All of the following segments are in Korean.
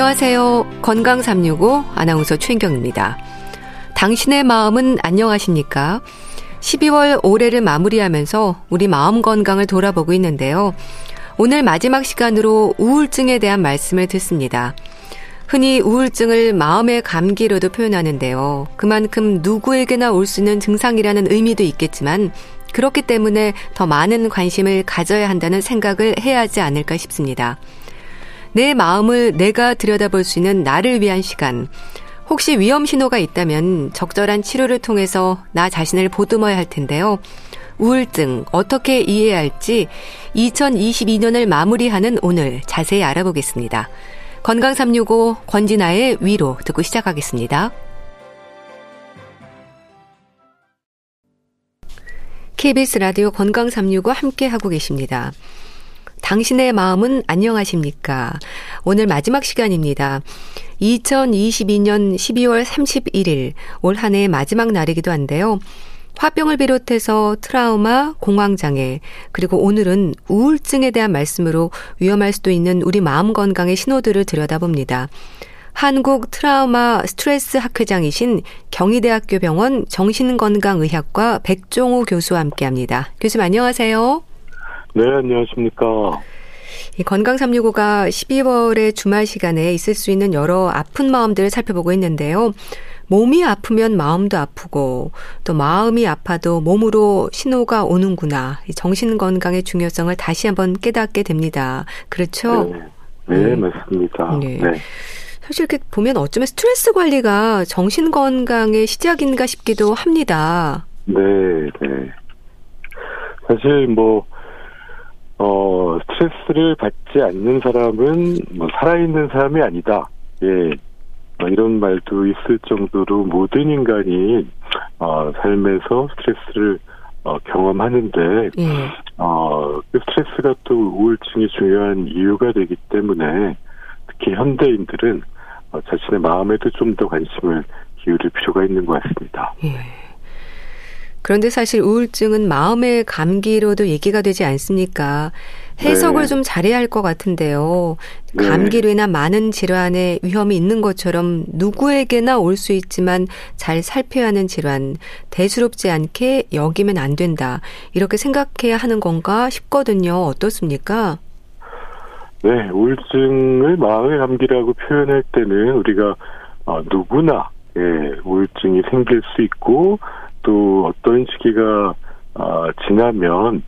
안녕하세요. 건강 365 아나운서 최인경입니다. 당신의 마음은 안녕하십니까? 12월 올해를 마무리하면서 우리 마음 건강을 돌아보고 있는데요. 오늘 마지막 시간으로 우울증에 대한 말씀을 듣습니다. 흔히 우울증을 마음의 감기로도 표현하는데요. 그만큼 누구에게나 올 수 있는 증상이라는 의미도 있겠지만 그렇기 때문에 더 많은 관심을 가져야 한다는 생각을 해야 하지 않을까 싶습니다. 내 마음을 내가 들여다볼 수 있는 나를 위한 시간. 혹시 위험 신호가 있다면 적절한 치료를 통해서 나 자신을 보듬어야 할 텐데요. 우울증 어떻게 이해해야 할지 2022년을 마무리하는 오늘 자세히 알아보겠습니다. 건강 365 권진아의 위로 듣고 시작하겠습니다. KBS 라디오 건강 365 함께 하고 계십니다. 당신의 마음은 안녕하십니까? 오늘 마지막 시간입니다. 2022년 12월 31일 올 한 해의 마지막 날이기도 한데요. 화병을 비롯해서 트라우마, 공황장애, 그리고 오늘은 우울증에 대한 말씀으로 위험할 수도 있는 우리 마음 건강의 신호들을 들여다봅니다. 한국 트라우마 스트레스 학회장이신 경희대학교 병원 정신건강의학과 백종호 교수와 함께 합니다. 교수님 안녕하세요. 네, 안녕하십니까. 이 건강 365가 12월의 주말 시간에 있을 수 있는 여러 아픈 마음들을 살펴보고 있는데요. 몸이 아프면 마음도 아프고 또 마음이 아파도 몸으로 신호가 오는구나. 정신 건강의 중요성을 다시 한번 깨닫게 됩니다. 그렇죠? 네, 네 음. 맞습니다. 네. 네. 사실 이렇게 보면 어쩌면 스트레스 관리가 정신 건강의 시작인가 싶기도 합니다. 네, 네. 사실 뭐 어, 스트레스를 받지 않는 사람은 뭐 살아있는 사람이 아니다. 예. 뭐 이런 말도 있을 정도로 모든 인간이 어, 삶에서 스트레스를 어, 경험하는데 예. 어, 그 스트레스가 또 우울증이 중요한 이유가 되기 때문에 특히 현대인들은 어, 자신의 마음에도 좀 더 관심을 기울일 필요가 있는 것 같습니다. 예. 그런데 사실 우울증은 마음의 감기로도 얘기가 되지 않습니까? 해석을 네. 좀 잘해야 할 것 같은데요. 네. 감기로 인한 많은 질환의 위험이 있는 것처럼 누구에게나 올 수 있지만 잘 살펴야 하는 질환, 대수롭지 않게 여기면 안 된다. 이렇게 생각해야 하는 건가 싶거든요. 어떻습니까? 네, 우울증을 마음의 감기라고 표현할 때는 우리가 어, 누구나 예, 우울증이 생길 수 있고 또 어떤 시기가 어, 지나면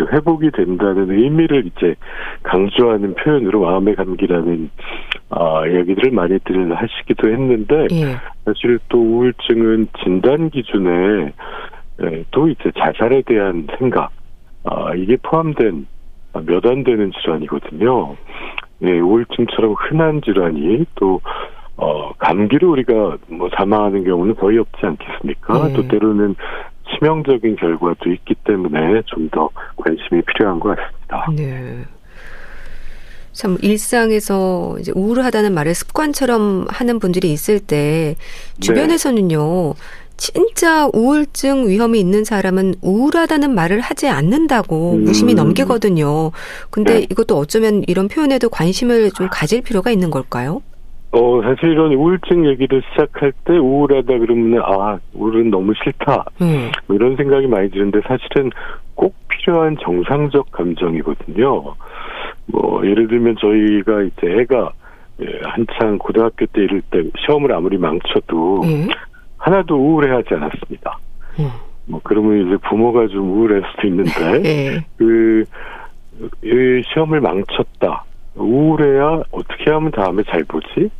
회복이 된다는 의미를 이제 강조하는 표현으로 마음의 감기라는 어, 얘기들을 많이들 하시기도 했는데 예. 사실 또 우울증은 진단 기준에 예, 또 이제 자살에 대한 생각 어, 이게 포함된 몇 안 되는 질환이거든요. 예, 우울증처럼 흔한 질환이 또 어, 감기로 우리가 뭐 사망하는 경우는 거의 없지 않겠습니까? 네. 또 때로는 치명적인 결과도 있기 때문에 좀 더 관심이 필요한 것 같습니다. 네. 참 일상에서 이제 우울하다는 말을 습관처럼 하는 분들이 있을 때 주변에서는요. 네. 진짜 우울증 위험이 있는 사람은 우울하다는 말을 하지 않는다고 음. 무심히 넘기거든요. 근데 네. 이것도 어쩌면 이런 표현에도 관심을 좀 가질 필요가 있는 걸까요? 어, 사실 이런 우울증 얘기를 시작할 때 우울하다 그러면, 아, 우울은 너무 싫다. 음. 뭐 이런 생각이 많이 드는데 사실은 꼭 필요한 정상적 감정이거든요. 뭐, 예를 들면 저희가 이제 애가 예, 한창 고등학교 때 이럴 때 시험을 아무리 망쳐도 음. 하나도 우울해하지 않았습니다. 음. 뭐, 그러면 이제 부모가 좀 우울할 수도 있는데, 네. 그, 이 시험을 망쳤다. 우울해야 어떻게 하면 다음에 잘 보지?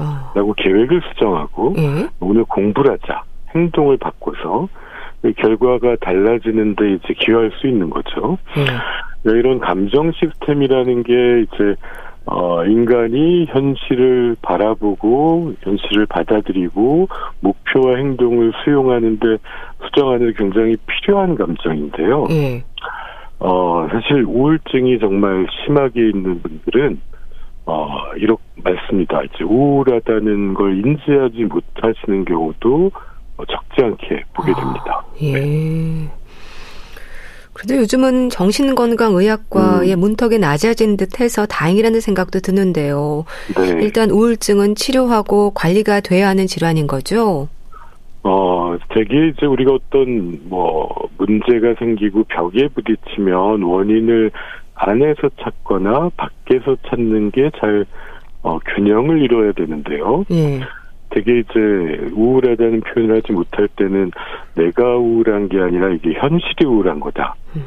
아. 라고 계획을 수정하고 예? 오늘 공부를 하자 행동을 바꿔서 그 결과가 달라지는데 이제 기여할 수 있는 거죠. 예. 그러니까 이런 감정 시스템이라는 게 이제 어, 인간이 현실을 바라보고 현실을 받아들이고 목표와 행동을 수용하는데 수정하는 굉장히 필요한 감정인데요. 예. 어, 사실 우울증이 정말 심하게 있는 분들은 어, 이렇게 맞습니다. 이제 우울하다는 걸 인지하지 못하시는 경우도 적지 않게 보게 됩니다. 아, 예. 네. 그래도 요즘은 정신건강의학과의 음. 문턱이 낮아진 듯해서 다행이라는 생각도 드는데요. 네. 일단 우울증은 치료하고 관리가 돼야 하는 질환인 거죠. 어, 되게 이제 우리가 어떤 뭐 문제가 생기고 벽에 부딪히면 원인을 안에서 찾거나 밖에서 찾는 게잘 어, 균형을 이루어야 되는데요. 예. 되게 이제 우울하다는 표현을 하지 못할 때는 내가 우울한 게 아니라 이게 현실이 우울한 거다. 음.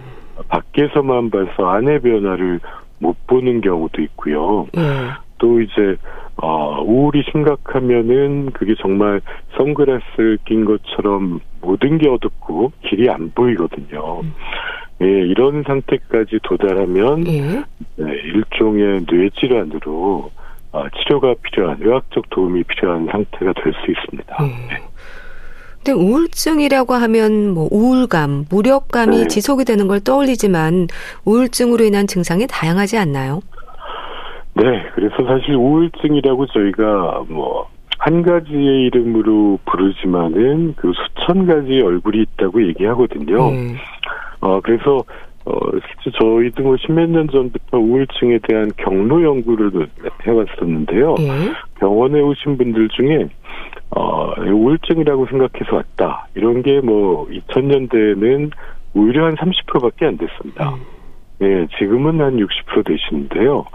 밖에서만 봐서 안의 변화를 못 보는 경우도 있고요. 음. 또 이제 어, 우울이 심각하면은 그게 정말 선글라스를 낀 것처럼 모든 게 어둡고 길이 안 보이거든요. 음. 예, 이런 상태까지 도달하면 예. 네, 일종의 뇌 질환으로 어, 치료가 필요한 의학적 도움이 필요한 상태가 될 수 있습니다. 음. 네. 근데 우울증이라고 하면 뭐 우울감, 무력감이 네. 지속이 되는 걸 떠올리지만 우울증으로 인한 증상이 다양하지 않나요? 네, 그래서 사실 우울증이라고 저희가 뭐 한 가지의 이름으로 부르지만은 그 수천 가지 얼굴이 있다고 얘기하거든요. 음. 어 그래서 어, 실제 저희도 뭐 십몇 년 전부터 우울증에 대한 경로 연구를 해왔었는데요. 예. 병원에 오신 분들 중에, 어, 우울증이라고 생각해서 왔다. 이런 게 뭐, 2000년대에는 오히려 한 30%밖에 안 됐습니다. 음. 예, 지금은 한 60% 되시는데요.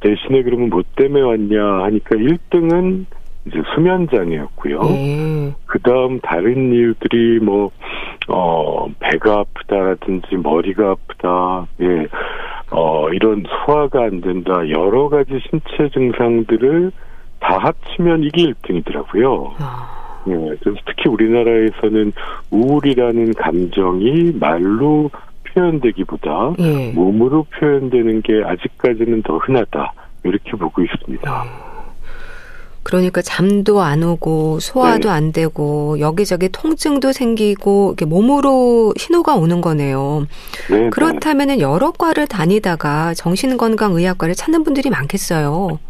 대신에 그러면 뭐 때문에 왔냐 하니까 1등은 이제 수면 장애였고요. 음. 그 다음 다른 이유들이 뭐, 어, 배가 아프다라든지 머리가 아프다, 예, 어, 이런 소화가 안 된다, 여러 가지 신체 증상들을 다 합치면 이게 1등이더라고요. 아. 예, 그래서 특히 우리나라에서는 우울이라는 감정이 말로 표현되기보다 예. 몸으로 표현되는 게 아직까지는 더 흔하다. 이렇게 보고 있습니다. 음. 그러니까 잠도 안 오고 소화도 네. 안 되고 여기저기 통증도 생기고 이렇게 몸으로 신호가 오는 거네요. 네, 네. 그렇다면은 여러 과를 다니다가 정신건강의학과를 찾는 분들이 많겠어요.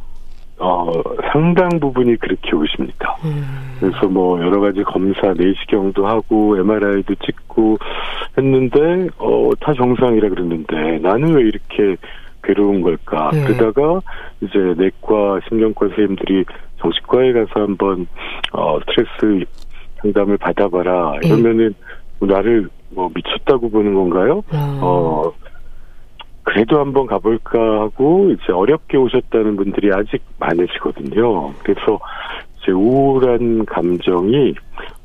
어, 상당 부분이 그렇게 오십니다. 음. 그래서 뭐 여러 가지 검사, 내시경도 하고 MRI도 찍고 했는데 어, 다 정상이라 그랬는데 나는 왜 이렇게 괴로운 걸까? 네. 그러다가 이제 내과, 신경과 선생님들이 정신과에 가서 한번 어 스트레스 상담을 받아봐라 네. 이러면은 뭐 나를 뭐 미쳤다고 보는 건가요? 음. 어 그래도 한번 가볼까 하고 이제 어렵게 오셨다는 분들이 아직 많으시거든요. 그래서 이제 우울한 감정이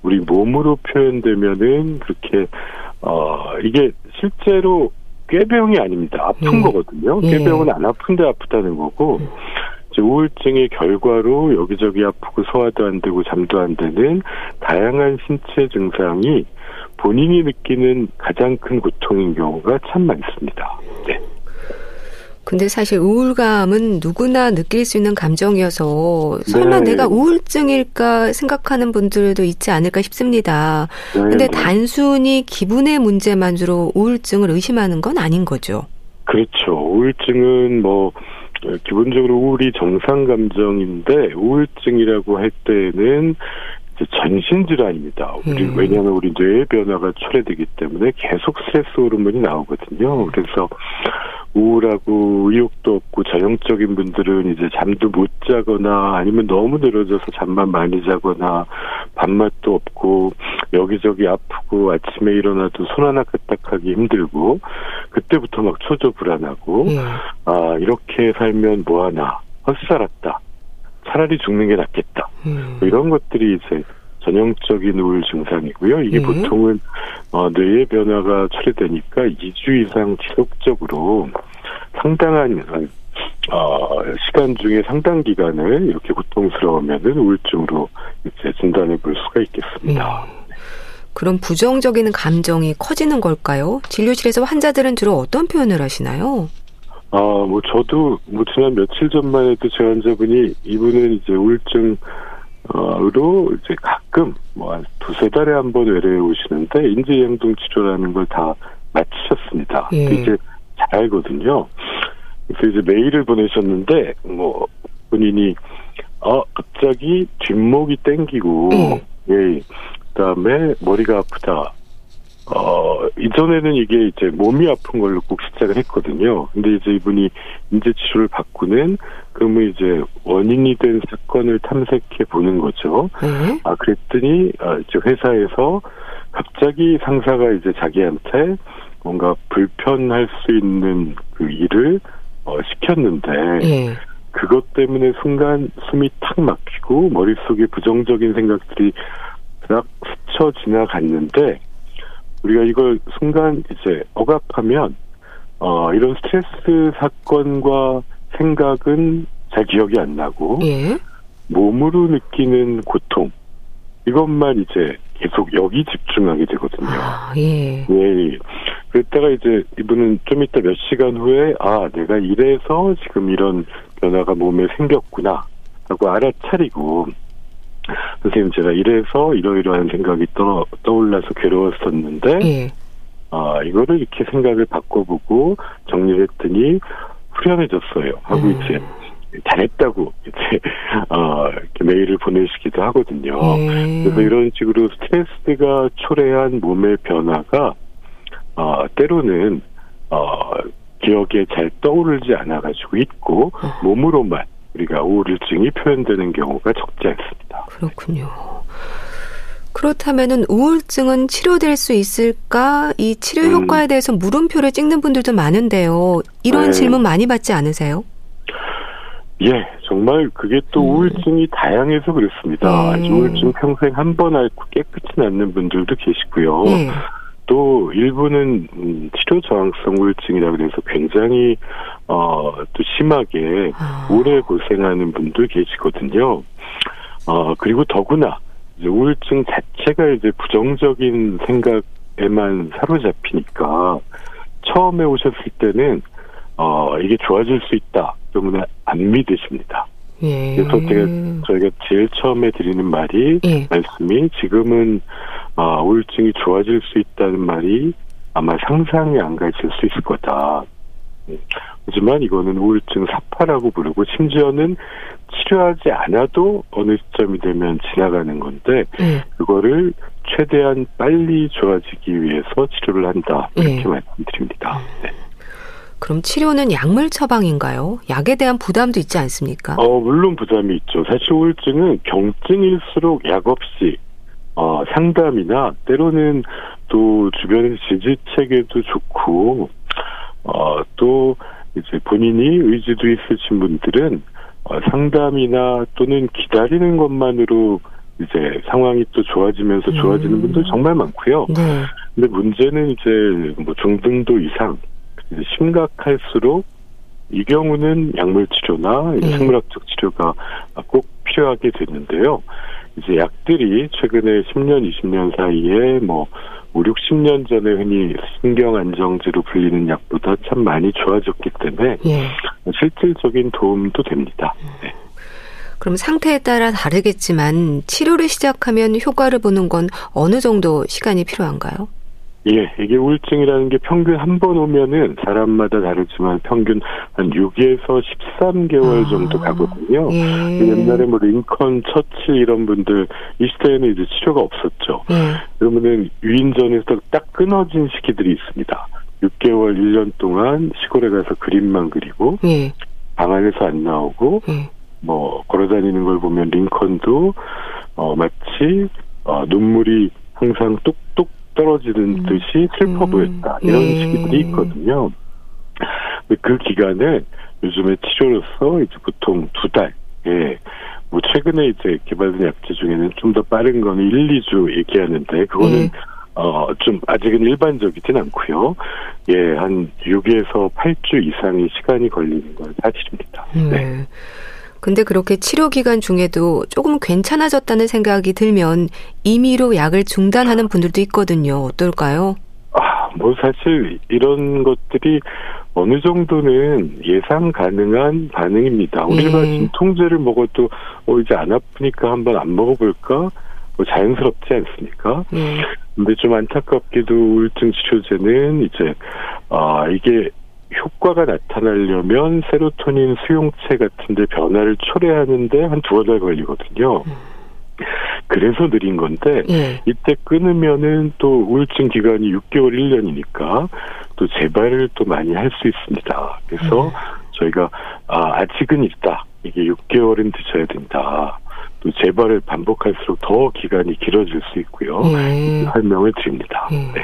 우리 몸으로 표현되면은 그렇게 어 이게 실제로 꾀병이 아닙니다. 아픈 예. 거거든요. 예. 꾀병은 안 아픈데 아프다는 거고 음. 우울증의 결과로 여기저기 아프고 소화도 안 되고 잠도 안 되는 다양한 신체 증상이 본인이 느끼는 가장 큰 고통인 경우가 참 많습니다. 네. 근데 사실 우울감은 누구나 느낄 수 있는 감정이어서 설마 네. 내가 우울증일까 생각하는 분들도 있지 않을까 싶습니다. 네. 근데 단순히 기분의 문제만으로 우울증을 의심하는 건 아닌 거죠. 그렇죠. 우울증은 뭐 기본적으로 우울이 정상 감정인데 우울증이라고 할 때는 전신 질환입니다. 우리 음. 왜냐하면 우리 뇌의 변화가 초래되기 때문에 계속 스트레스 호르몬이 나오거든요. 그래서 우울하고 의욕도 없고 전형적인 분들은 이제 잠도 못 자거나 아니면 너무 늘어져서 잠만 많이 자거나 밥맛도 없고 여기저기 아프고 아침에 일어나도 손 하나 까딱하기 힘들고 그때부터 막 초조 불안하고 음. 아 이렇게 살면 뭐하나 헛살았다 차라리 죽는 게 낫겠다 음. 뭐 이런 것들이 이제 전형적인 우울 증상이고요. 이게 네. 보통은 어, 뇌의 변화가 초래되니까 2주 이상 지속적으로 상당한 어, 시간 중에 상당 기간을 이렇게 고통스러우면은 우울증으로 이제 진단해 볼 수가 있겠습니다. 네. 그럼 부정적인 감정이 커지는 걸까요? 진료실에서 환자들은 주로 어떤 표현을 하시나요? 아, 뭐 저도 뭐 지난 며칠 전만 해도 제 환자분이 이분은 이제 우울증 으로 이제 가끔 뭐 한 두세 달에 한 번 외래에 오시는데 인지행동 치료라는 걸 다 마치셨습니다. 예. 이제 잘 알거든요. 그래서 이제 메일을 보내셨는데 뭐 본인이 어 갑자기 뒷목이 땡기고 예. 예. 그다음에 머리가 아프다. 어, 이전에는 이게 이제 몸이 아픈 걸로 꼭 시작을 했거든요. 근데 이제 이분이 인재 치료를 받고는 그러면 이제 원인이 된 사건을 탐색해 보는 거죠. 네. 아, 그랬더니, 아, 이제 회사에서 갑자기 상사가 이제 자기한테 뭔가 불편할 수 있는 그 일을 어, 시켰는데, 네. 그것 때문에 순간 숨이 탁 막히고 머릿속에 부정적인 생각들이 딱 스쳐 지나갔는데, 우리가 이걸 순간 이제 억압하면 어 이런 스트레스 사건과 생각은 잘 기억이 안 나고 예. 몸으로 느끼는 고통 이것만 이제 계속 여기 집중하게 되거든요. 아, 예. 예. 그랬다가 이제 이분은 좀 이따 몇 시간 후에 아 내가 이래서 지금 이런 변화가 몸에 생겼구나 하고 알아차리고 선생님 제가 이래서 이러이러한 생각이 떠, 떠올라서 괴로웠었는데 예. 아 이거를 이렇게 생각을 바꿔보고 정리를 했더니 후련해졌어요 하고 음. 이제 잘했다고 이제 어 이렇게 메일을 보내시기도 하거든요. 예. 그래서 이런 식으로 스트레스가 초래한 몸의 변화가 어 때로는 어 기억에 잘 떠오르지 않아 가지고 있고 어. 몸으로만 우리가 우울증이 표현되는 경우가 적지 않습니다. 그렇군요. 그렇다면은 우울증은 치료될 수 있을까? 이 치료 음. 효과에 음. 대해서 물음표를 찍는 분들도 많은데요. 이런 네. 질문 많이 받지 않으세요? 예, 정말 그게 또 음. 우울증이 다양해서 그렇습니다. 네. 우울증 평생 한 번 앓고 깨끗이 낫는 분들도 계시고요. 네. 또 일부는 음, 치료 저항성 우울증이라 그래서 굉장히 어 또 심하게 아. 오래 고생하는 분들 계시거든요. 어 그리고 더구나 이제 우울증 자체가 이제 부정적인 생각에만 사로잡히니까 처음에 오셨을 때는 어 이게 좋아질 수 있다 그러면 안 믿으십니다. 예. 그래서 제가 저희가 제일 처음에 드리는 말이 예. 말씀이 지금은 아, 우울증이 좋아질 수 있다는 말이 아마 상상이 안 가실 수 있을 거다. 음. 하지만 이거는 우울증 사파라고 부르고 심지어는 치료하지 않아도 어느 시점이 되면 지나가는 건데 네. 그거를 최대한 빨리 좋아지기 위해서 치료를 한다 이렇게 네. 말씀드립니다. 네. 그럼 치료는 약물 처방인가요? 약에 대한 부담도 있지 않습니까? 어, 물론 부담이 있죠. 사실 우울증은 경증일수록 약 없이 어, 상담이나 때로는 또 주변의 지지 체계도 좋고 어, 또 이제 본인이 의지도 있으신 분들은 어, 상담이나 또는 기다리는 것만으로 이제 상황이 또 좋아지면서 좋아지는 음. 분들 정말 많고요. 네. 근데 문제는 이제 뭐 중등도 이상 심각할수록 이 경우는 약물 치료나 네. 생물학적 치료가 꼭 필요하게 되는데요. 이제 약들이 최근에 10년, 20년 사이에 뭐 5, 60년 전에 흔히 신경 안정제로 불리는 약보다 참 많이 좋아졌기 때문에 예. 실질적인 도움도 됩니다. 네. 그럼 상태에 따라 다르겠지만 치료를 시작하면 효과를 보는 건 어느 정도 시간이 필요한가요? 예, 이게 우울증이라는 게 평균 한 번 오면은 사람마다 다르지만 평균 한 6에서 13개월 아, 정도 가거든요. 예. 옛날에 뭐 링컨, 처칠 이런 분들 이 시대에는 이제 치료가 없었죠. 예. 그러면은 유인전에서 딱 끊어진 시기들이 있습니다. 6개월, 1년 동안 시골에 가서 그림만 그리고 예. 방 안에서 안 나오고 예. 뭐 걸어다니는 걸 보면 링컨도 어 마치 어 눈물이 항상 뚝뚝 떨어지는 음. 듯이 슬퍼 음. 보였다. 이런 예. 시기들이 있거든요. 그 기간에 요즘에 치료로서 이제 보통 두 달, 예. 뭐 최근에 이제 개발된 약제 중에는 좀 더 빠른 거는 1, 2주 얘기하는데 그거는 예. 어, 좀, 아직은 일반적이진 않고요. 예, 한 6에서 8주 이상의 시간이 걸리는 건 사실입니다. 네. 네. 근데 그렇게 치료 기간 중에도 조금 괜찮아졌다는 생각이 들면 임의로 약을 중단하는 분들도 있거든요. 어떨까요? 아, 뭐 사실 이런 것들이 어느 정도는 예상 가능한 반응입니다. 우리가 예. 진통제를 먹어도 어 이제 안 아프니까 한번 안 먹어볼까? 뭐 자연스럽지 않습니까? 예. 근데 좀 안타깝게도 우울증 치료제는 이제 아 이게 효과가 나타나려면 세로토닌 수용체 같은데 변화를 초래하는데 한 두어 달 걸리거든요. 음. 그래서 느린 건데 예. 이때 끊으면은 또 우울증 기간이 6개월 1년이니까 또 재발을 또 많이 할 수 있습니다. 그래서 음. 저희가 아, 아직은 있다. 이게 6개월은 드셔야 된다. 또 재발을 반복할수록 더 기간이 길어질 수 있고요. 예. 설명을 드립니다. 예. 네.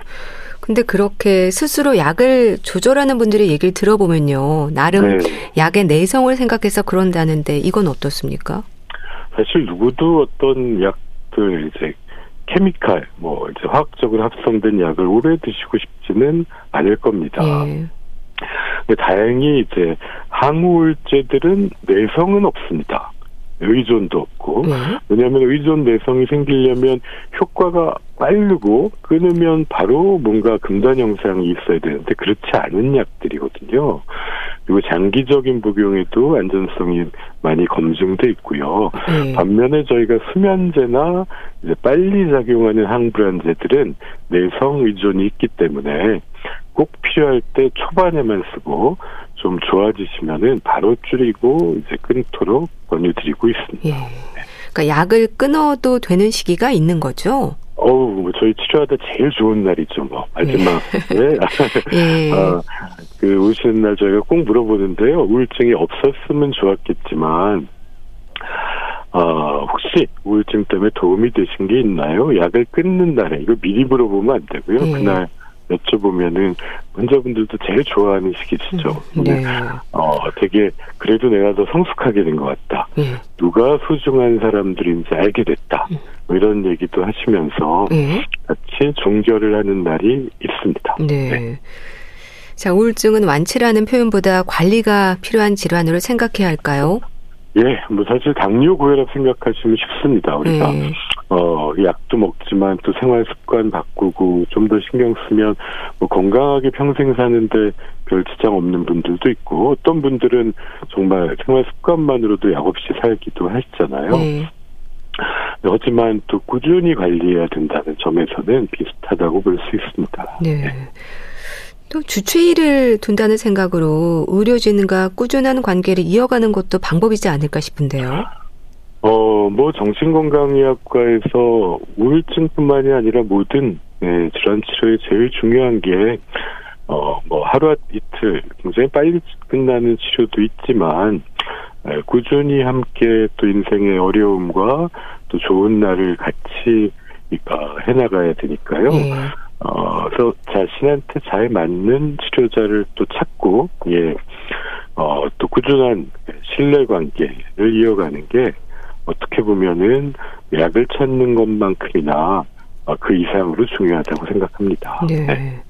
근데 그렇게 스스로 약을 조절하는 분들의 얘기를 들어보면요. 나름 네. 약의 내성을 생각해서 그런다는데 이건 어떻습니까? 사실 누구도 어떤 약들 이제 케미칼 뭐 이제 화학적으로 합성된 약을 오래 드시고 싶지는 않을 겁니다. 예. 다행히 이제 항우울제들은 내성은 없습니다. 의존도 없고 네. 왜냐하면 의존 내성이 생기려면 효과가 빠르고 끊으면 바로 뭔가 금단 현상이 있어야 되는데 그렇지 않은 약들이거든요. 그리고 장기적인 복용에도 안전성이 많이 검증돼 있고요. 네. 반면에 저희가 수면제나 이제 빨리 작용하는 항불안제들은 내성 의존이 있기 때문에 꼭 필요할 때 초반에만 쓰고 좀 좋아지시면은 바로 줄이고 이제 끊도록 권유드리고 있습니다. 예. 그러니까 약을 끊어도 되는 시기가 있는 거죠? 어우, 뭐 저희 치료하다 제일 좋은 날이죠, 뭐 마지막에 예. 아, 그 오시는 날 저희가 꼭 물어보는데요. 우울증이 없었으면 좋았겠지만. 어, 혹시 우울증 때문에 도움이 되신 게 있나요? 약을 끊는 날에 이거 미리 물어보면 안 되고요. 예. 그날 여쭤보면은 환자분들도 제일 좋아하는 시기시죠. 음, 네. 어, 되게 그래도 내가 더 성숙하게 된 것 같다. 네. 누가 소중한 사람들인지 알게 됐다. 음. 뭐 이런 얘기도 하시면서 네. 같이 종결을 하는 날이 있습니다. 네. 네. 자, 우울증은 완치라는 표현보다 관리가 필요한 질환으로 생각해야 할까요? 예, 뭐 사실 당뇨 고혈압 생각하시면 쉽습니다. 우리가 네. 어 약도 먹지만 또 생활 습관 바꾸고 좀 더 신경 쓰면 뭐 건강하게 평생 사는데 별 지장 없는 분들도 있고 어떤 분들은 정말 생활 습관만으로도 약 없이 살기도 하시잖아요. 네. 하지만 또 꾸준히 관리해야 된다는 점에서는 비슷하다고 볼 수 있습니다. 네. 네. 또 주치의를 둔다는 생각으로 의료진과 꾸준한 관계를 이어가는 것도 방법이지 않을까 싶은데요. 어, 뭐 정신건강의학과에서 우울증뿐만이 아니라 모든 네, 질환 치료에 제일 중요한 게 어, 뭐 하루 이틀 굉장히 빨리 끝나는 치료도 있지만 에, 꾸준히 함께 또 인생의 어려움과 또 좋은 날을 같이 어, 해나가야 되니까요. 네. 어, 그래서 자신한테 잘 맞는 치료자를 또 찾고, 예, 어, 또 꾸준한 신뢰 관계를 이어가는 게 어떻게 보면은 약을 찾는 것만큼이나 어, 그 이상으로 중요하다고 생각합니다. 네. 네.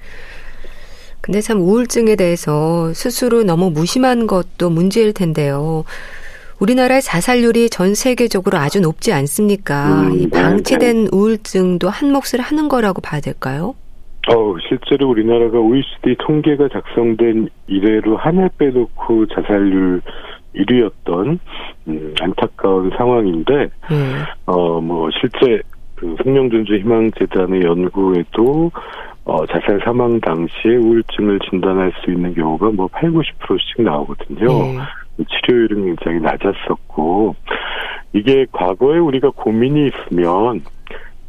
근데 참 우울증에 대해서 스스로 너무 무심한 것도 문제일 텐데요. 우리나라의 자살률이 전 세계적으로 아주 높지 않습니까? 음, 이 네, 방치된 네. 우울증도 한 몫을 하는 거라고 봐야 될까요? 어, 실제로 우리나라가 OECD 통계가 작성된 이래로 한 해 빼놓고 자살률 1위였던 음, 안타까운 상황인데, 음. 어, 뭐 실제 그 생명존재 희망재단의 연구에도 어, 자살 사망 당시에 우울증을 진단할 수 있는 경우가 뭐 8, 90%씩 나오거든요. 음. 치료율은 굉장히 낮았었고 이게 과거에 우리가 고민이 있으면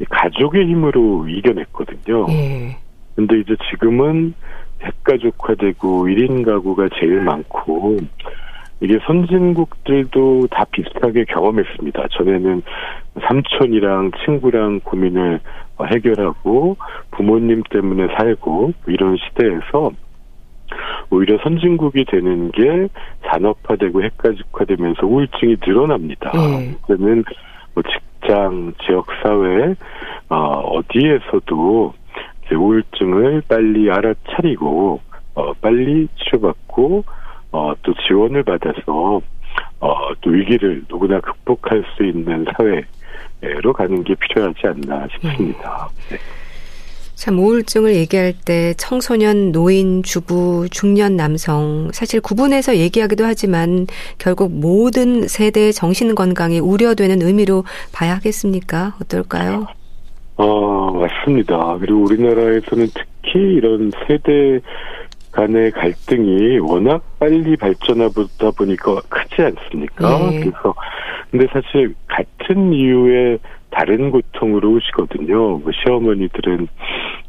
가족의 힘으로 이겨냈거든요. 예. 근데 이제 지금은 핵가족화되고 1인 가구가 제일 많고 이게 선진국들도 다 비슷하게 경험했습니다. 전에는 삼촌이랑 친구랑 고민을 해결하고 부모님 때문에 살고 이런 시대에서 오히려 선진국이 되는 게 산업화되고 핵가족화되면서 우울증이 늘어납니다. 네. 그러면 뭐 직장, 지역 사회 어, 어디에서도 우울증을 빨리 알아차리고 어, 빨리 치료받고 어, 또 지원을 받아서 어, 또 위기를 누구나 극복할 수 있는 사회로 가는 게 필요하지 않나 싶습니다. 네. 네. 참 우울증을 얘기할 때 청소년, 노인, 주부, 중년 남성 사실 구분해서 얘기하기도 하지만 결국 모든 세대의 정신 건강이 우려되는 의미로 봐야 하겠습니까? 어떨까요? 어, 맞습니다. 그리고 우리나라에서는 특히 이런 세대 간의 갈등이 워낙 빨리 발전하다 보니까 크지 않습니까? 네. 그래서 근데 사실 같은 이유의 다른 고통으로 오시거든요. 뭐 시어머니들은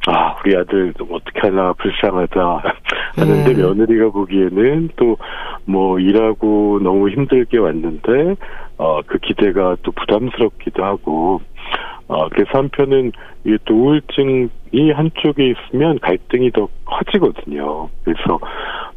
아 우리 아들 어떻게 하나 불쌍하다 하는데 네. 며느리가 보기에는 또 뭐 일하고 너무 힘들게 왔는데 어 그 기대가 또 부담스럽기도 하고 어, 그래서 한편은 이게 또 우울증이 한쪽에 있으면 갈등이 더 커지거든요. 그래서,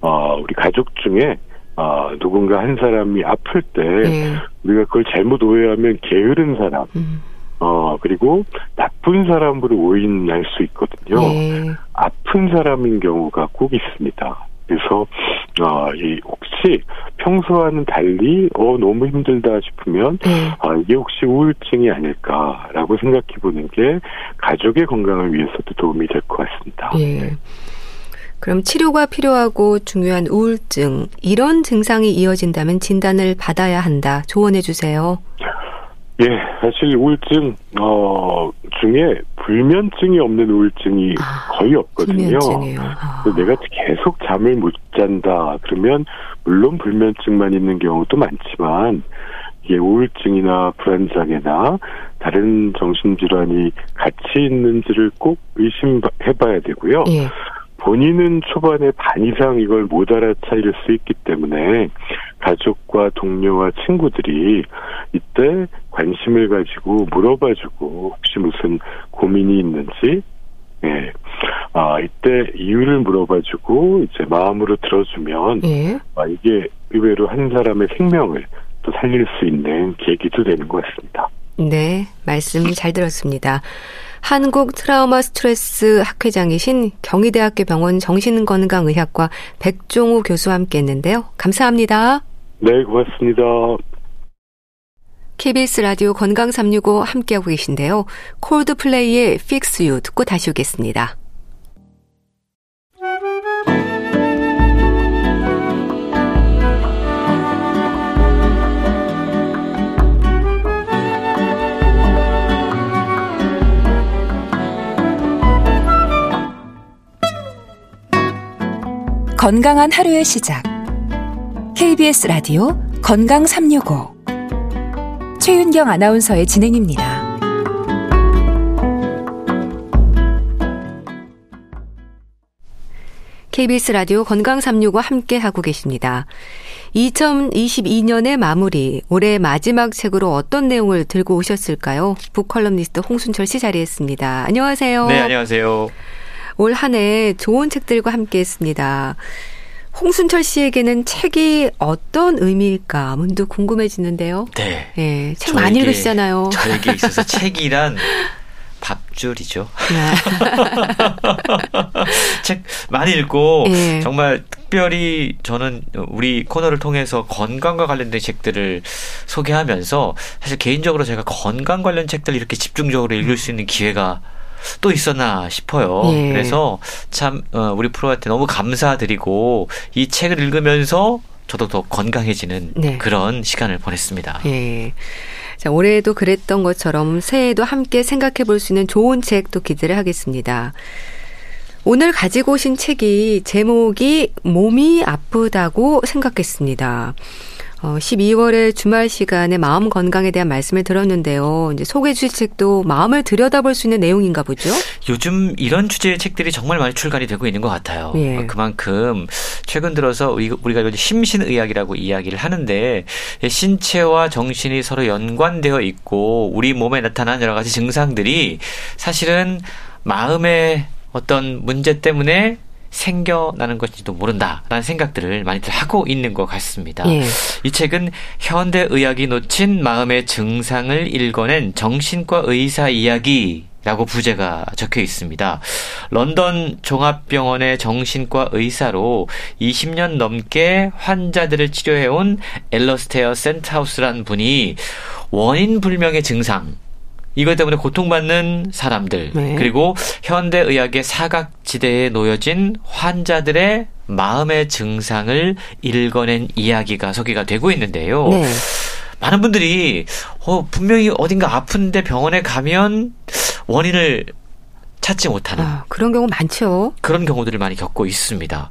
어, 우리 가족 중에, 어, 누군가 한 사람이 아플 때, 네. 우리가 그걸 잘못 오해하면 게으른 사람, 음. 어, 그리고 나쁜 사람으로 오인할 수 있거든요. 네. 아픈 사람인 경우가 꼭 있습니다. 그래서 어, 이 혹시 평소와는 달리 어 너무 힘들다 싶으면 네. 아 이게 혹시 우울증이 아닐까라고 생각해 보는 게 가족의 건강을 위해서도 도움이 될 것 같습니다. 예. 그럼 치료가 필요하고 중요한 우울증 이런 증상이 이어진다면 진단을 받아야 한다. 조언해 주세요. 예, 사실 우울증 어 중에 불면증이 없는 우울증이 아, 거의 없거든요. 아. 내가 계속 잠을 못 잔다 그러면 물론 불면증만 있는 경우도 많지만 이게 우울증이나 불안장애나 다른 정신질환이 같이 있는지를 꼭 의심해봐야 되고요. 예. 본인은 초반에 반 이상 이걸 못 알아차릴 수 있기 때문에 가족과 동료와 친구들이 이때 관심을 가지고 물어봐주고 혹시 무슨 고민이 있는지 예. 아, 이때 이유를 물어봐주고 이제 마음으로 들어주면 예. 아, 이게 의외로 한 사람의 생명을 또 살릴 수 있는 계기도 되는 것 같습니다. 네, 말씀 잘 들었습니다. 한국 트라우마 스트레스 학회장이신 경희대학교 병원 정신건강의학과 백종우 교수와 함께 했는데요. 감사합니다. 네, 고맙습니다. KBS 라디오 건강 365 함께하고 계신데요. 콜드플레이의 Fix You 듣고 다시 오겠습니다. 건강한 하루의 시작. KBS 라디오 건강 365. 최윤경 아나운서의 진행입니다. KBS 라디오 건강 365 함께 하고 계십니다. 2022년의 마무리, 올해 마지막 책으로 어떤 내용을 들고 오셨을까요? 북컬럼니스트 홍순철 씨 자리했습니다. 안녕하세요. 네, 안녕하세요. 올 한 해 좋은 책들과 함께 했습니다. 홍순철 씨에게는 책이 어떤 의미일까 문득 궁금해지는데요. 네. 네, 책 많이 읽으시잖아요. 저에게 있어서 책이란 밥줄이죠. 네. 책 많이 읽고 네. 정말 특별히 저는 우리 코너를 통해서 건강과 관련된 책들을 소개하면서 사실 개인적으로 제가 건강 관련 책들 이렇게 집중적으로 읽을 수 있는 기회가 또 있었나 싶어요. 예. 그래서 참 어, 우리 프로한테 너무 감사드리고 이 책을 읽으면서 저도 더 건강해지는 네. 그런 시간을 보냈습니다. 예. 자, 올해도 그랬던 것처럼 새해에도 함께 생각해 볼 수 있는 좋은 책도 기대를 하겠습니다. 오늘 가지고 오신 책이 제목이 몸이 아프다고 생각했습니다. 어, 12월의 주말 시간에 마음 건강에 대한 말씀을 들었는데요. 이제 소개해 주실 책도 마음을 들여다볼 수 있는 내용인가 보죠? 요즘 이런 주제의 책들이 정말 많이 출간이 되고 있는 것 같아요. 예. 그만큼 최근 들어서 우리가 심신의학이라고 이야기를 하는데 신체와 정신이 서로 연관되어 있고 우리 몸에 나타난 여러 가지 증상들이 사실은 마음의 어떤 문제 때문에 생겨나는 것인지도 모른다라는 생각들을 많이들 하고 있는 것 같습니다. 예. 이 책은 현대 의학이 놓친 마음의 증상을 읽어낸 정신과 의사 이야기 라고 부제가 적혀 있습니다. 런던 종합병원의 정신과 의사로 20년 넘게 환자들을 치료해온 엘러스테어 센트하우스란 분이 원인 불명의 증상, 이것 때문에 고통받는 사람들 네. 그리고 현대 의학의 사각지대에 놓여진 환자들의 마음의 증상을 읽어낸 이야기가 소개가 되고 있는데요. 네. 많은 분들이 어, 분명히 어딘가 아픈데 병원에 가면 원인을 찾지 못하는 아, 그런 경우 많죠. 그런 경우들을 많이 겪고 있습니다.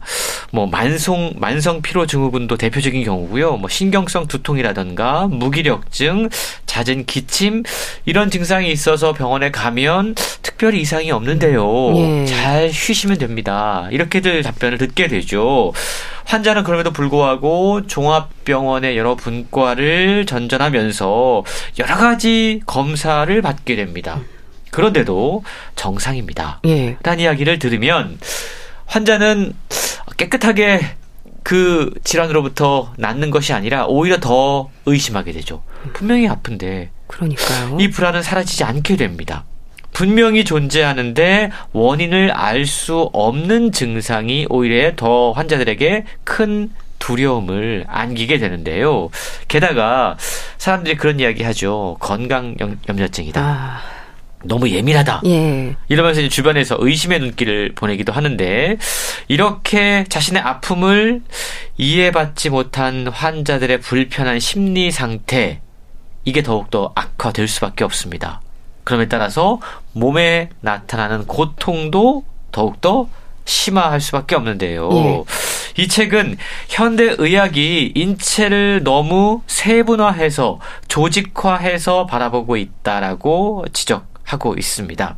뭐 만성 만성 피로 증후군도 대표적인 경우고요. 뭐 신경성 두통이라든가 무기력증, 잦은 기침 이런 증상이 있어서 병원에 가면 특별히 이상이 없는데요. 예. 잘 쉬시면 됩니다. 이렇게들 답변을 듣게 되죠. 환자는 그럼에도 불구하고 종합병원의 여러 분과를 전전하면서 여러 가지 검사를 받게 됩니다. 그런데도 정상입니다. 예. 라는 이야기를 들으면 환자는 깨끗하게 그 질환으로부터 낫는 것이 아니라 오히려 더 의심하게 되죠. 분명히 아픈데. 그러니까요. 이 불안은 사라지지 않게 됩니다. 분명히 존재하는데 원인을 알 수 없는 증상이 오히려 더 환자들에게 큰 두려움을 안기게 되는데요. 게다가 사람들이 그런 이야기 하죠. 건강 염려증이다. 아. 너무 예민하다. 예. 이러면서 이제 주변에서 의심의 눈길을 보내기도 하는데 이렇게 자신의 아픔을 이해받지 못한 환자들의 불편한 심리 상태 이게 더욱더 악화될 수밖에 없습니다. 그럼에 따라서 몸에 나타나는 고통도 더욱더 심화할 수밖에 없는데요. 예. 이 책은 현대 의학이 인체를 너무 세분화해서 조직화해서 바라보고 있다라고 지적 하고 있습니다.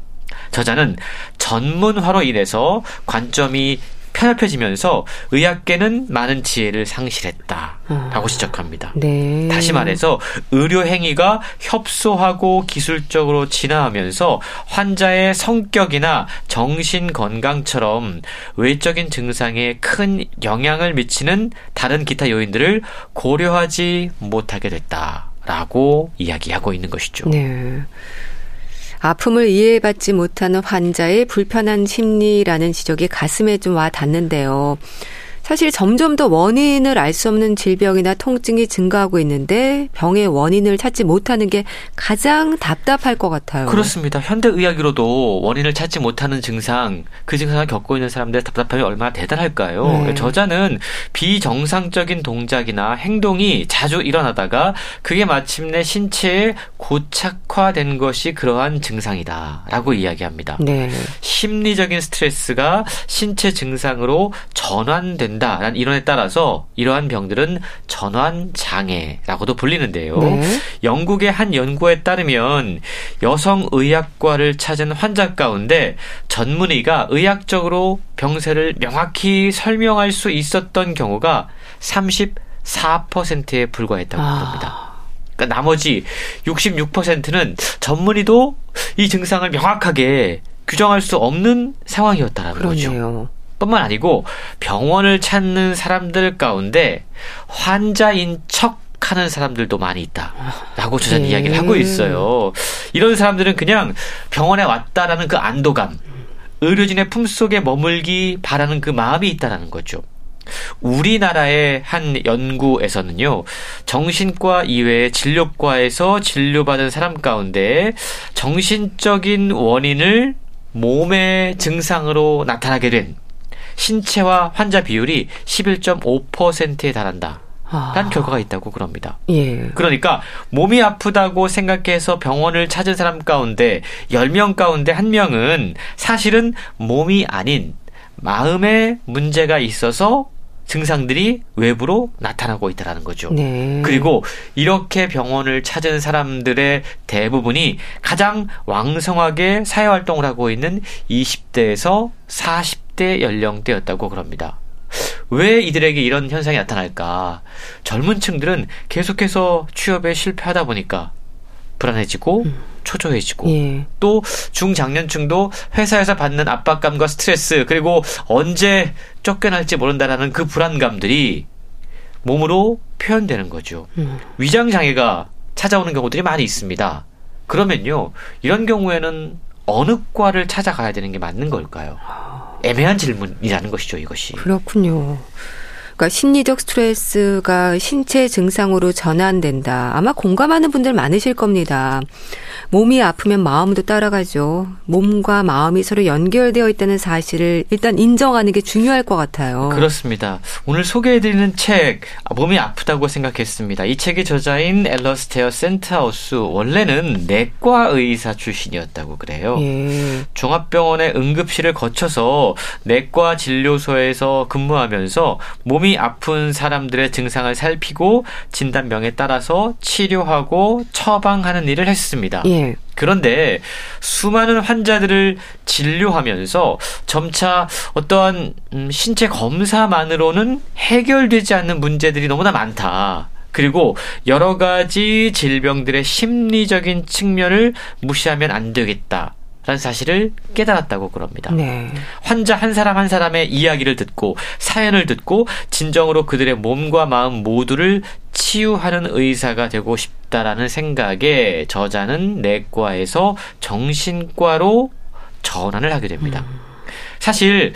저자는 전문화로 인해서 관점이 편협해지면서 의학계는 많은 지혜를 상실했다라고 아, 지적합니다. 네. 다시 말해서 의료 행위가 협소하고 기술적으로 진화하면서 환자의 성격이나 정신 건강처럼 외적인 증상에 큰 영향을 미치는 다른 기타 요인들을 고려하지 못하게 됐다라고 이야기하고 있는 것이죠. 네. 아픔을 이해받지 못하는 환자의 불편한 심리라는 지적이 가슴에 좀 와 닿는데요. 사실 점점 더 원인을 알 수 없는 질병이나 통증이 증가하고 있는데 병의 원인을 찾지 못하는 게 가장 답답할 것 같아요. 그렇습니다. 현대 의학으로도 원인을 찾지 못하는 증상, 그 증상을 겪고 있는 사람들의 답답함이 얼마나 대단할까요? 네. 저자는 비정상적인 동작이나 행동이 자주 일어나다가 그게 마침내 신체에 고착화된 것이 그러한 증상이다라고 이야기합니다. 네. 심리적인 스트레스가 신체 증상으로 전환된 된다라는 이론에 따라서 이러한 병들은 전환 장애라고도 불리는데요. 네. 영국의 한 연구에 따르면 여성 의학과를 찾은 환자 가운데 전문의가 의학적으로 병세를 명확히 설명할 수 있었던 경우가 34%에 불과했다고 아. 합니다. 그러니까 나머지 66%는 전문의도 이 증상을 명확하게 규정할 수 없는 상황이었다라는 그러네요. 거죠. 뿐만 아니고 병원을 찾는 사람들 가운데 환자인 척 하는 사람들도 많이 있다라고 저자는 네. 이야기를 하고 있어요. 이런 사람들은 그냥 병원에 왔다라는 그 안도감, 의료진의 품속에 머물기 바라는 그 마음이 있다라는 거죠. 우리나라의 한 연구에서는요, 정신과 이외의 진료과에서 진료받은 사람 가운데 정신적인 원인을 몸의 증상으로 나타나게 된 신체와 환자 비율이 11.5%에 달한다. 라는 아. 결과가 있다고 그럽니다. 예. 그러니까 몸이 아프다고 생각해서 병원을 찾은 사람 가운데 10명 가운데 1명은 사실은 몸이 아닌 마음에 문제가 있어서 증상들이 외부로 나타나고 있다라는 거죠. 네. 그리고 이렇게 병원을 찾은 사람들의 대부분이 가장 왕성하게 사회 활동을 하고 있는 20대에서 40 20대 연령대였다고 그럽니다. 왜 이들에게 이런 현상이 나타날까? 젊은 층들은 계속해서 취업에 실패하다 보니까 불안해지고 음. 초조해지고 예. 또 중장년층도 회사에서 받는 압박감과 스트레스 그리고 언제 쫓겨날지 모른다라는 그 불안감들이 몸으로 표현되는 거죠. 음. 위장 장애가 찾아오는 경우들이 많이 있습니다. 그러면요 이런 경우에는 어느 과를 찾아가야 되는 게 맞는 걸까요? 애매한 질문이라는 것이죠, 이것이. 그렇군요. 그러니까 심리적 스트레스가 신체 증상으로 전환된다. 아마 공감하는 분들 많으실 겁니다. 몸이 아프면 마음도 따라가죠. 몸과 마음이 서로 연결되어 있다는 사실을 일단 인정하는 게 중요할 것 같아요. 그렇습니다. 오늘 소개해드리는 책 몸이 아프다고 생각했습니다. 이 책의 저자인 엘러스테어 센트하우스 원래는 내과 의사 출신이었다고 그래요. 예. 종합병원의 응급실을 거쳐서 내과 진료소에서 근무하면서 몸이 아픈 사람들의 증상을 살피고 진단명에 따라서 치료하고 처방하는 일을 했습니다. 예. 그런데 수많은 환자들을 진료하면서 점차 어떠한 음, 신체 검사만으로는 해결되지 않는 문제들이 너무나 많다. 그리고 여러 가지 질병들의 심리적인 측면을 무시하면 안 되겠다. 라는 사실을 깨달았다고 그럽니다. 네. 환자 한 사람 한 사람의 이야기를 듣고 사연을 듣고 진정으로 그들의 몸과 마음 모두를 치유하는 의사가 되고 싶다라는 생각에 저자는 내과에서 정신과로 전환을 하게 됩니다. 음. 사실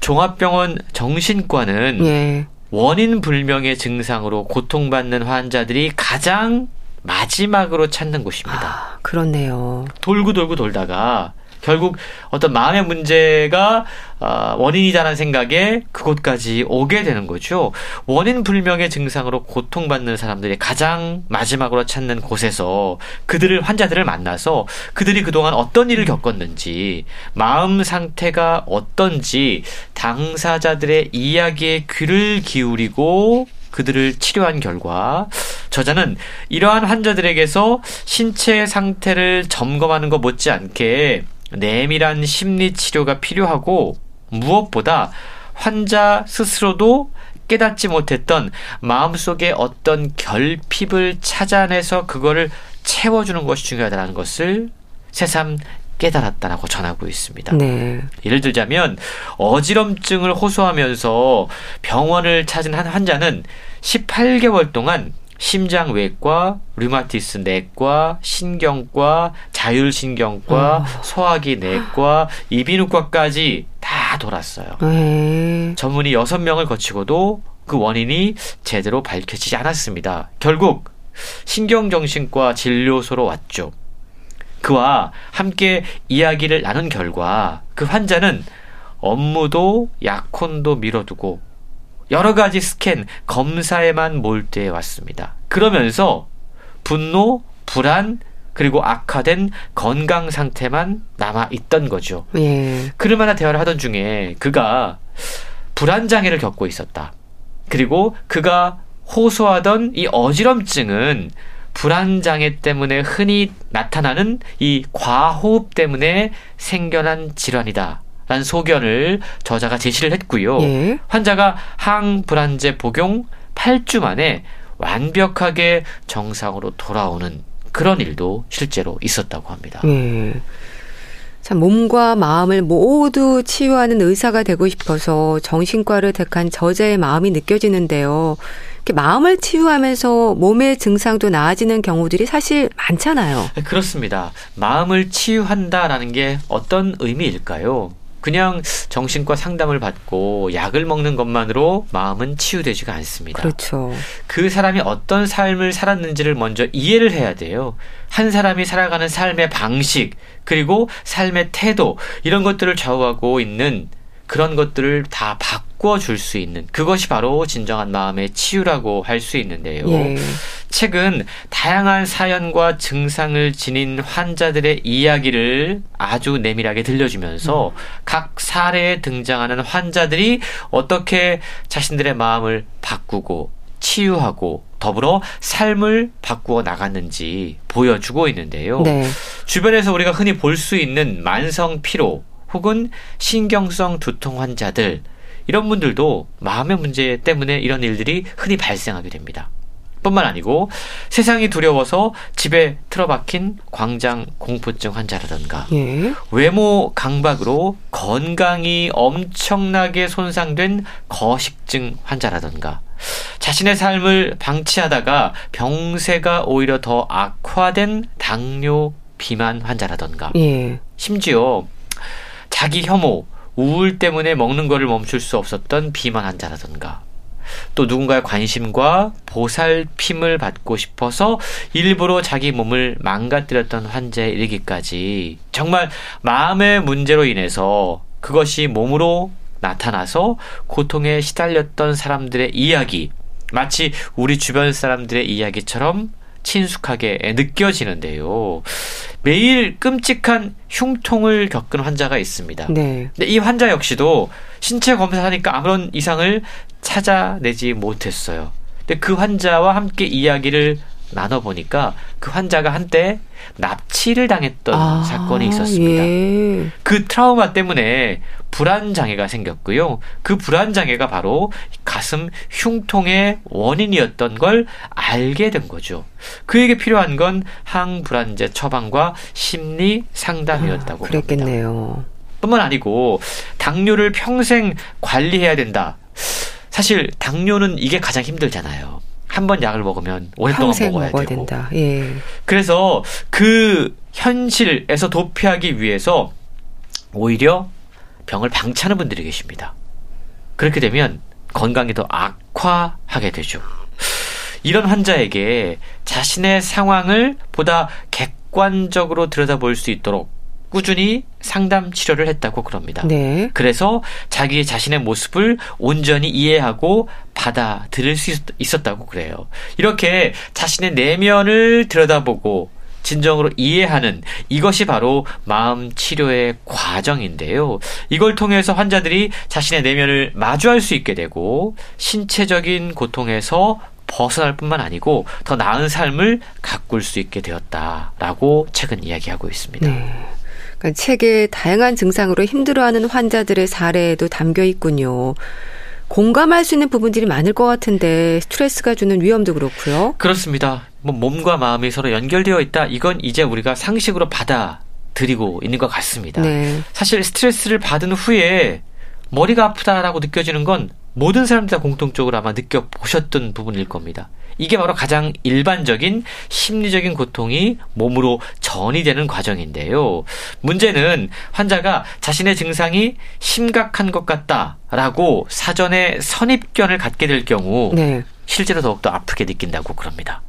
종합병원 정신과는 예. 원인 불명의 증상으로 고통받는 환자들이 가장 마지막으로 찾는 곳입니다. 아, 그렇네요. 돌고 돌고 돌다가 결국 어떤 마음의 문제가 어, 원인이다라는 생각에 그곳까지 오게 되는 거죠. 원인 불명의 증상으로 고통받는 사람들이 가장 마지막으로 찾는 곳에서 그들을 환자들을 만나서 그들이 그동안 어떤 일을 겪었는지 마음 상태가 어떤지 당사자들의 이야기에 귀를 기울이고 그들을 치료한 결과 저자는 이러한 환자들에게서 신체 상태를 점검하는 것 못지않게 내밀한 심리 치료가 필요하고 무엇보다 환자 스스로도 깨닫지 못했던 마음속에 어떤 결핍을 찾아내서 그거를 채워주는 것이 중요하다는 것을 새삼 깨달았다라고 전하고 있습니다. 네. 예를 들자면 어지럼증을 호소하면서 병원을 찾은 한 환자는 18개월 동안 심장외과, 류마티스 내과, 신경과, 자율신경과, 어. 소화기 내과, 이비인후과까지 다 돌았어요. 네. 전문의 6명을 거치고도 그 원인이 제대로 밝혀지지 않았습니다. 결국 신경정신과 진료소로 왔죠. 그와 함께 이야기를 나눈 결과 그 환자는 업무도 약혼도 미뤄두고 여러 가지 스캔, 검사에만 몰두해 왔습니다. 그러면서 분노, 불안, 그리고 악화된 건강 상태만 남아 있던 거죠. 예. 그럴만한 대화를 하던 중에 그가 불안 장애를 겪고 있었다. 그리고 그가 호소하던 이 어지럼증은 불안 장애 때문에 흔히 나타나는 이 과호흡 때문에 생겨난 질환이다. 라는 소견을 저자가 제시를 했고요. 예. 환자가 항불안제 복용 8주 만에 완벽하게 정상으로 돌아오는 그런 일도 실제로 있었다고 합니다. 예. 참 몸과 마음을 모두 치유하는 의사가 되고 싶어서 정신과를 택한 저자의 마음이 느껴지는데요. 마음을 치유하면서 몸의 증상도 나아지는 경우들이 사실 많잖아요. 그렇습니다. 마음을 치유한다라는 게 어떤 의미일까요? 그냥 정신과 상담을 받고 약을 먹는 것만으로 마음은 치유되지가 않습니다. 그렇죠. 그 사람이 어떤 삶을 살았는지를 먼저 이해를 해야 돼요. 한 사람이 살아가는 삶의 방식, 그리고 삶의 태도, 이런 것들을 좌우하고 있는 그런 것들을 다 바꿔 줄 수 있는 그것이 바로 진정한 마음의 치유라고 할 수 있는데요. 예. 책은 다양한 사연과 증상을 지닌 환자들의 이야기를 아주 내밀하게 들려주면서 음. 각 사례에 등장하는 환자들이 어떻게 자신들의 마음을 바꾸고 치유하고 더불어 삶을 바꾸어 나갔는지 보여주고 있는데요. 네. 주변에서 우리가 흔히 볼 수 있는 만성 피로 혹은 신경성 두통 환자들 이런 분들도 마음의 문제 때문에 이런 일들이 흔히 발생하게 됩니다. 뿐만 아니고 세상이 두려워서 집에 틀어박힌 광장 공포증 환자라든가 예. 외모 강박으로 건강이 엄청나게 손상된 거식증 환자라든가 자신의 삶을 방치하다가 병세가 오히려 더 악화된 당뇨 비만 환자라든가 예. 심지어 자기 혐오, 우울 때문에 먹는 거를 멈출 수 없었던 비만 환자라든가 또 누군가의 관심과 보살핌을 받고 싶어서 일부러 자기 몸을 망가뜨렸던 환자에 이르기까지 정말 마음의 문제로 인해서 그것이 몸으로 나타나서 고통에 시달렸던 사람들의 이야기, 마치 우리 주변 사람들의 이야기처럼 친숙하게 느껴지는데요. 매일 끔찍한 흉통을 겪은 환자가 있습니다. 네. 근데 이 환자 역시도 신체 검사하니까 아무런 이상을 찾아내지 못했어요. 근데 그 환자와 함께 이야기를 나눠 보니까 그 환자가 한때 납치를 당했던 아, 사건이 있었습니다. 예. 그 트라우마 때문에 불안 장애가 생겼고요. 그 불안 장애가 바로 가슴 흉통의 원인이었던 걸 알게 된 거죠. 그에게 필요한 건 항불안제 처방과 심리 상담이었다고 아, 그랬겠네요. 합니다. 뿐만 아니고 당뇨를 평생 관리해야 된다. 사실 당뇨는 이게 가장 힘들잖아요. 한 번 약을 먹으면 오랫동안 먹어야 되고. 된다. 예. 그래서 그 현실에서 도피하기 위해서 오히려 병을 방치하는 분들이 계십니다. 그렇게 되면 건강이 더 악화하게 되죠. 이런 환자에게 자신의 상황을 보다 객관적으로 들여다볼 수 있도록 꾸준히 상담 치료를 했다고 그럽니다. 네. 그래서 자기 자신의 모습을 온전히 이해하고 받아들일 수 있었다고 그래요. 이렇게 자신의 내면을 들여다보고 진정으로 이해하는 이것이 바로 마음 치료의 과정인데요. 이걸 통해서 환자들이 자신의 내면을 마주할 수 있게 되고 신체적인 고통에서 벗어날 뿐만 아니고 더 나은 삶을 가꿀 수 있게 되었다라고 책은 이야기하고 있습니다. 네. 그러니까 책에 다양한 증상으로 힘들어하는 환자들의 사례도 담겨 있군요. 공감할 수 있는 부분들이 많을 것 같은데 스트레스가 주는 위험도 그렇고요. 그렇습니다. 뭐 몸과 마음이 서로 연결되어 있다. 이건 이제 우리가 상식으로 받아들이고 있는 것 같습니다. 네. 사실 스트레스를 받은 후에 머리가 아프다라고 느껴지는 건 모든 사람들 다 공통적으로 아마 느껴보셨던 부분일 겁니다. 이게 바로 가장 일반적인 심리적인 고통이 몸으로 전이되는 과정인데요. 문제는 환자가 자신의 증상이 심각한 것 같다라고 사전에 선입견을 갖게 될 경우 네. 실제로 더욱더 아프게 느낀다고 그럽니다.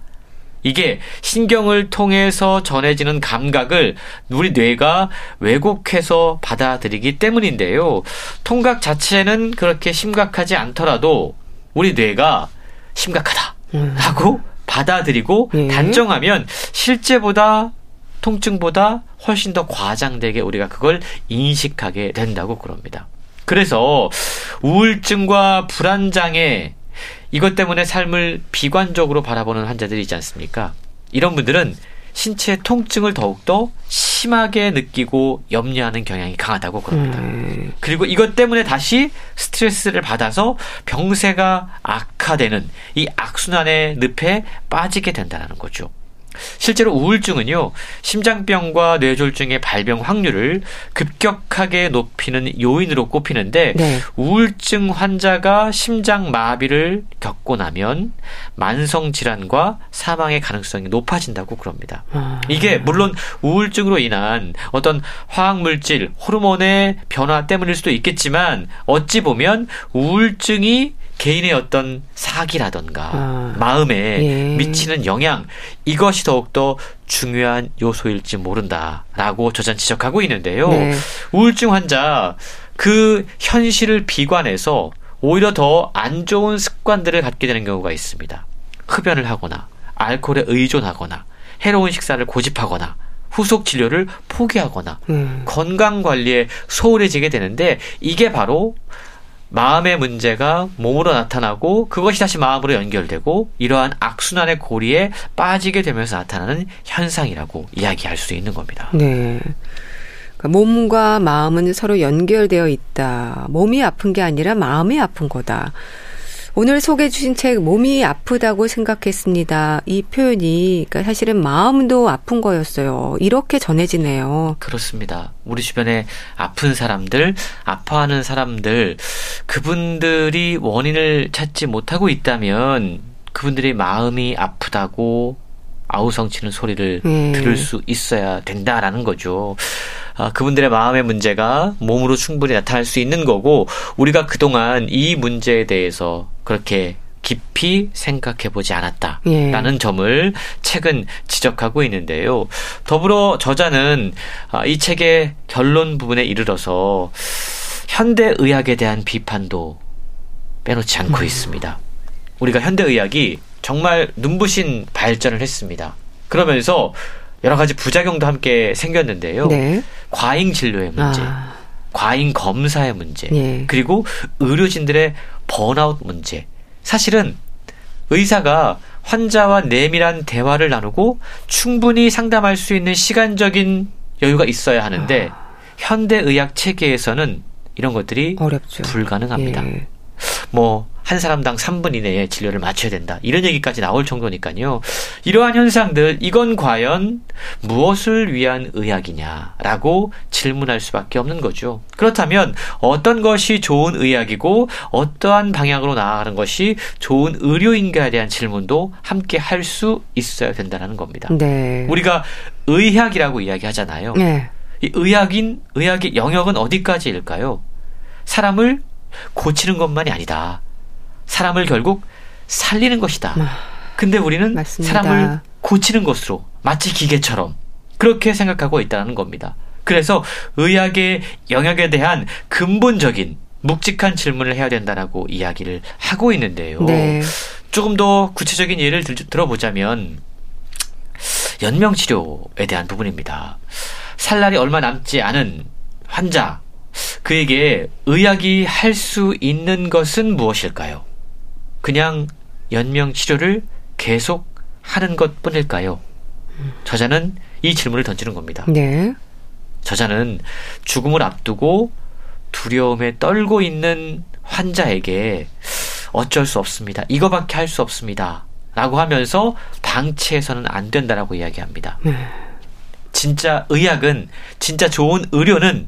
이게 신경을 통해서 전해지는 감각을 우리 뇌가 왜곡해서 받아들이기 때문인데요. 통각 자체는 그렇게 심각하지 않더라도 우리 뇌가 심각하다. 라고 받아들이고 예. 단정하면 실제보다 통증보다 훨씬 더 과장되게 우리가 그걸 인식하게 된다고 그럽니다. 그래서 우울증과 불안장애 이것 때문에 삶을 비관적으로 바라보는 환자들이 있지 않습니까? 이런 분들은 신체 통증을 더욱더 심하게 느끼고 염려하는 경향이 강하다고 그럽니다. 음. 그리고 이것 때문에 다시 스트레스를 받아서 병세가 악화되는 이 악순환의 늪에 빠지게 된다는 거죠. 실제로 우울증은요, 심장병과 뇌졸중의 발병 확률을 급격하게 높이는 요인으로 꼽히는데, 네. 우울증 환자가 심장 마비를 겪고 나면 만성 질환과 사망의 가능성이 높아진다고 그럽니다. 아. 이게 물론 우울증으로 인한 어떤 화학 물질, 호르몬의 변화 때문일 수도 있겠지만, 어찌 보면 우울증이 개인의 어떤 사기라던가 아, 마음에 예. 미치는 영향 이것이 더욱더 중요한 요소일지 모른다라고 저자 지적하고 있는데요. 네. 우울증 환자 그 현실을 비관해서 오히려 더 안 좋은 습관들을 갖게 되는 경우가 있습니다. 흡연을 하거나 알코올에 의존하거나 해로운 식사를 고집하거나 후속 진료를 포기하거나 음. 건강 관리에 소홀해지게 되는데 이게 바로 마음의 문제가 몸으로 나타나고 그것이 다시 마음으로 연결되고 이러한 악순환의 고리에 빠지게 되면서 나타나는 현상이라고 이야기할 수 있는 겁니다. 네. 그러니까 몸과 마음은 서로 연결되어 있다. 몸이 아픈 게 아니라 마음이 아픈 거다. 오늘 소개해 주신 책 몸이 아프다고 생각했습니다. 이 표현이 그러니까 사실은 마음도 아픈 거였어요. 이렇게 전해지네요. 그렇습니다. 우리 주변에 아픈 사람들, 아파하는 사람들 그분들이 원인을 찾지 못하고 있다면 그분들이 마음이 아프다고 아우성치는 소리를 네. 들을 수 있어야 된다라는 거죠. 아, 그분들의 마음의 문제가 몸으로 충분히 나타날 수 있는 거고 우리가 그동안 이 문제에 대해서 그렇게 깊이 생각해 보지 않았다라는 예. 점을 책은 지적하고 있는데요. 더불어 저자는 아, 이 책의 결론 부분에 이르러서 현대 의학에 대한 비판도 빼놓지 않고 음. 있습니다. 우리가 현대 의학이 정말 눈부신 발전을 했습니다. 그러면서 여러 가지 부작용도 함께 생겼는데요. 네. 과잉 진료의 문제, 아. 과잉 검사의 문제, 네. 그리고 의료진들의 번아웃 문제. 사실은 의사가 환자와 내밀한 대화를 나누고 충분히 상담할 수 있는 시간적인 여유가 있어야 하는데 아. 현대 의학 체계에서는 이런 것들이 어렵죠. 불가능합니다. 예. 뭐 한 사람당 3분 이내에 진료를 마쳐야 된다. 이런 얘기까지 나올 정도니까요. 이러한 현상들 이건 과연 무엇을 위한 의학이냐라고 질문할 수밖에 없는 거죠. 그렇다면 어떤 것이 좋은 의학이고 어떠한 방향으로 나아가는 것이 좋은 의료인가에 대한 질문도 함께 할 수 있어야 된다는 겁니다. 네. 우리가 의학이라고 이야기하잖아요. 네. 이 의학인 의학의 영역은 어디까지일까요? 사람을 고치는 것만이 아니다. 사람을 결국 살리는 것이다. 아, 근데 우리는 맞습니다. 사람을 고치는 것으로 마치 기계처럼 그렇게 생각하고 있다는 겁니다. 그래서 의학의 영역에 대한 근본적인 묵직한 질문을 해야 된다라고 이야기를 하고 있는데요. 네. 조금 더 구체적인 예를 들, 들어보자면 연명 치료에 대한 부분입니다. 살 날이 얼마 남지 않은 환자 그에게 의학이 할 수 있는 것은 무엇일까요? 그냥 연명 치료를 계속 하는 것 뿐일까요? 저자는 이 질문을 던지는 겁니다. 네. 저자는 죽음을 앞두고 두려움에 떨고 있는 환자에게 어쩔 수 없습니다. 이거밖에 할 수 없습니다. 라고 하면서 방치해서는 안 된다라고 이야기합니다. 네. 진짜 의학은, 진짜 좋은 의료는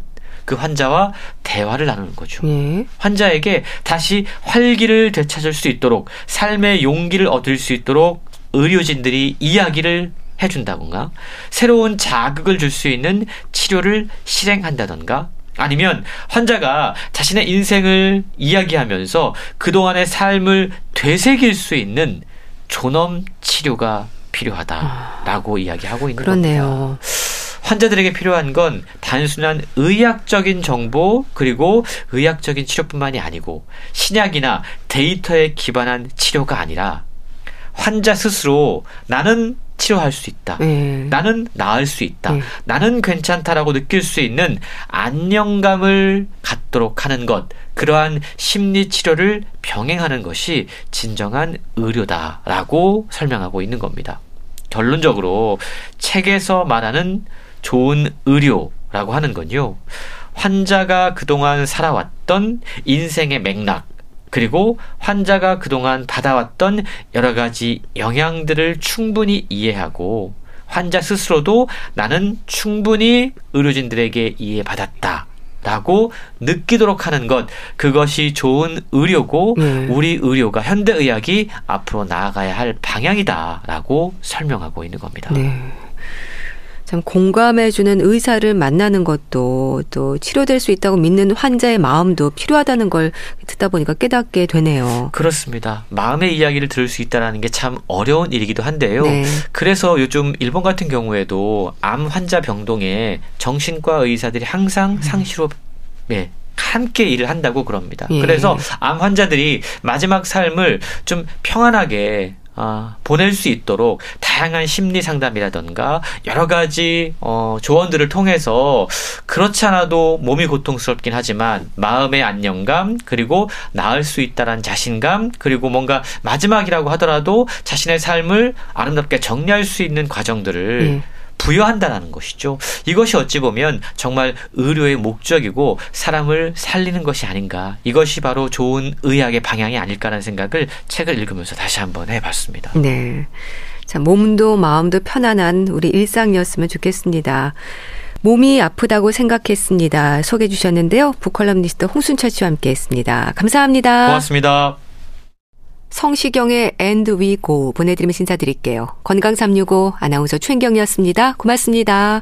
그 환자와 대화를 나누는 거죠. 예. 환자에게 다시 활기를 되찾을 수 있도록 삶의 용기를 얻을 수 있도록 의료진들이 이야기를 해준다던가 새로운 자극을 줄 수 있는 치료를 실행한다던가 아니면 환자가 자신의 인생을 이야기하면서 그동안의 삶을 되새길 수 있는 존엄 치료가 필요하다라고 아, 이야기하고 있는 그러네요. 겁니다. 환자들에게 필요한 건 단순한 의학적인 정보 그리고 의학적인 치료뿐만이 아니고 신약이나 데이터에 기반한 치료가 아니라 환자 스스로 나는 치료할 수 있다. 네. 나는 나을 수 있다. 네. 나는 괜찮다라고 느낄 수 있는 안정감을 갖도록 하는 것. 그러한 심리 치료를 병행하는 것이 진정한 의료다라고 설명하고 있는 겁니다. 결론적으로 책에서 말하는 좋은 의료라고 하는 건요. 환자가 그동안 살아왔던 인생의 맥락, 그리고 환자가 그동안 받아왔던 여러 가지 영향들을 충분히 이해하고 환자 스스로도 나는 충분히 의료진들에게 이해받았다. 라고 느끼도록 하는 것 그것이 좋은 의료고 네. 우리 의료가 현대 의학이 앞으로 나아가야 할 방향이다라고 설명하고 있는 겁니다. 네. 참 공감해주는 의사를 만나는 것도 또 치료될 수 있다고 믿는 환자의 마음도 필요하다는 걸 듣다 보니까 깨닫게 되네요. 그렇습니다. 마음의 이야기를 들을 수 있다는 게 참 어려운 일이기도 한데요. 네. 그래서 요즘 일본 같은 경우에도 암 환자 병동에 정신과 의사들이 항상 음. 상시로 네, 함께 일을 한다고 그럽니다. 예. 그래서 암 환자들이 마지막 삶을 좀 평안하게 어, 보낼 수 있도록 다양한 심리 상담이라던가 여러 가지 어, 조언들을 통해서 그렇지 않아도 몸이 고통스럽긴 하지만 마음의 안정감 그리고 나을 수 있다라는 자신감 그리고 뭔가 마지막이라고 하더라도 자신의 삶을 아름답게 정리할 수 있는 과정들을 음. 부여한다는 것이죠. 이것이 어찌 보면 정말 의료의 목적이고 사람을 살리는 것이 아닌가. 이것이 바로 좋은 의학의 방향이 아닐까라는 생각을 책을 읽으면서 다시 한번 해봤습니다. 네. 자, 몸도 마음도 편안한 우리 일상이었으면 좋겠습니다. 몸이 아프다고 생각했습니다. 소개해 주셨는데요. 북컬럼니스트 홍순철 씨와 함께 했습니다. 감사합니다. 고맙습니다. 성시경의 And We Go 보내드리면서 인사드릴게요. 건강365 아나운서 최인경이었습니다. 고맙습니다.